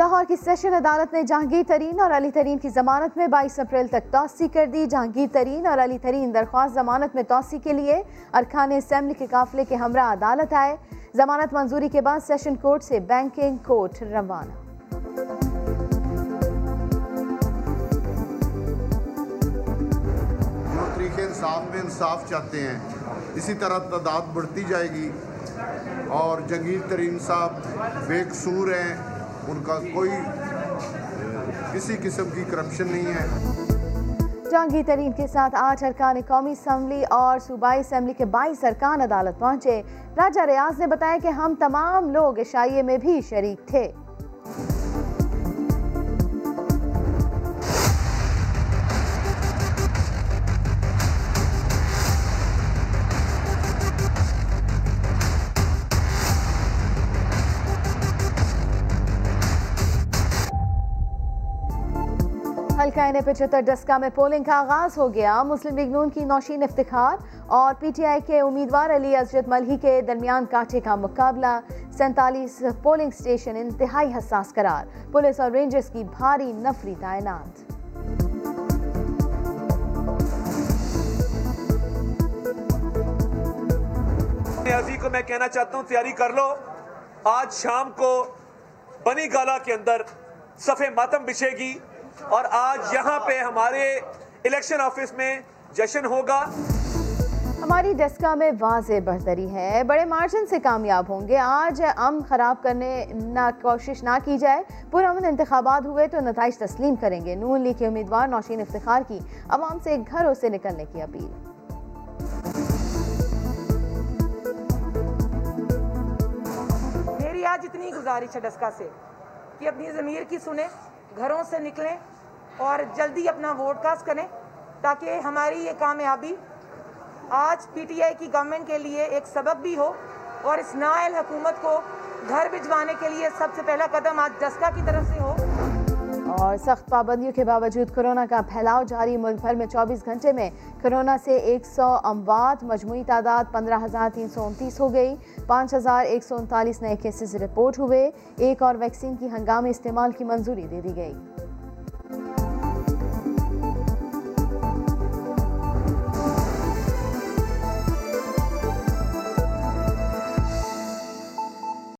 لاہور کی سیشن عدالت نے جہانگیر ترین اور علی ترین کی ضمانت میں بائیس اپریل تک توسیع کر دی۔ جہانگیر ترین اور علی ترین درخواست ضمانت میں توسیع کے لیے ارکان اسمبلی کے قافلے کے ہمراہ عدالت آئے۔ ضمانت منظوری کے بعد سیشن کورٹ سے بینکنگ کورٹ روانہ۔ جو طریقے انصاف میں انصاف چاہتے ہیں۔ اسی طرح تعداد بڑھتی جائے گی اور جنگیر ترین صاحب بے قصور ہیں۔ ان کا کوئی، کسی قسم کی کرپشن نہیں ہے۔ جہانگیر ترین کے ساتھ آٹھ ارکان قومی اسمبلی اور صوبائی اسمبلی کے بائیس ارکان عدالت پہنچے۔ راجہ ریاض نے بتایا کہ ہم تمام لوگ عشائیے میں بھی شریک تھے۔ حلقہ نے پچہتر ڈسکا میں پولنگ کا آغاز ہو گیا۔ مسلم لیگ نون کی نوشین افتخار اور پی ٹی آئی کے امیدوار علی ازجد ملہی کے درمیان کاٹے کا مقابلہ۔ سینتالیس پولنگ سٹیشن انتہائی حساس قرار۔ پولیس اور رینجرز کی بھاری نفری تعینات۔ نیازی کو میں کہنا چاہتا ہوں، تیاری کر لو۔ آج شام کو بنی گالا کے اندر صفے ماتم بچھے گی۔ اور آج یہاں پہ ہمارے الیکشن آفس میں جشن ہوگا۔ ہماری ڈسکا میں واضح بہتری ہے بڑے مارجن سے کامیاب ہوں گے۔ آج ام خراب کرنے نہ کوشش نہ کی جائے۔ پرامن انتخابات ہوئے تو نتائج تسلیم کریں گے۔ نون لیگ کے امیدوار نوشین افتخار کی عوام سے گھروں سے نکلنے کی اپیل۔ میری آج اتنی گزارش ہے ڈسکا سے کہ اپنی ضمیر کی سنیں۔ گھروں سے نکلیں اور جلدی اپنا ووٹ کاسٹ کریں تاکہ ہماری یہ کامیابی آج پی ٹی آئی کی گورنمنٹ کے لیے ایک سبق بھی ہو اور اس نائل حکومت کو گھر بھجوانے کے لیے سب سے پہلا قدم آج جسکا کی طرف سے ہو۔ سخت پابندیوں کے باوجود کرونا کا پھیلاؤ جاری ملک بھر میں چوبیس گھنٹے میں کرونا سے ایک سو اموات، مجموعی تعداد پندرہ ہزار تین سو انتیس ہو گئی، پانچ ہزار ایک سو انتالیس نئے کیسز رپورٹ ہوئے۔ ایک اور ویکسین کی ہنگامی استعمال کی منظوری دے دی گئی۔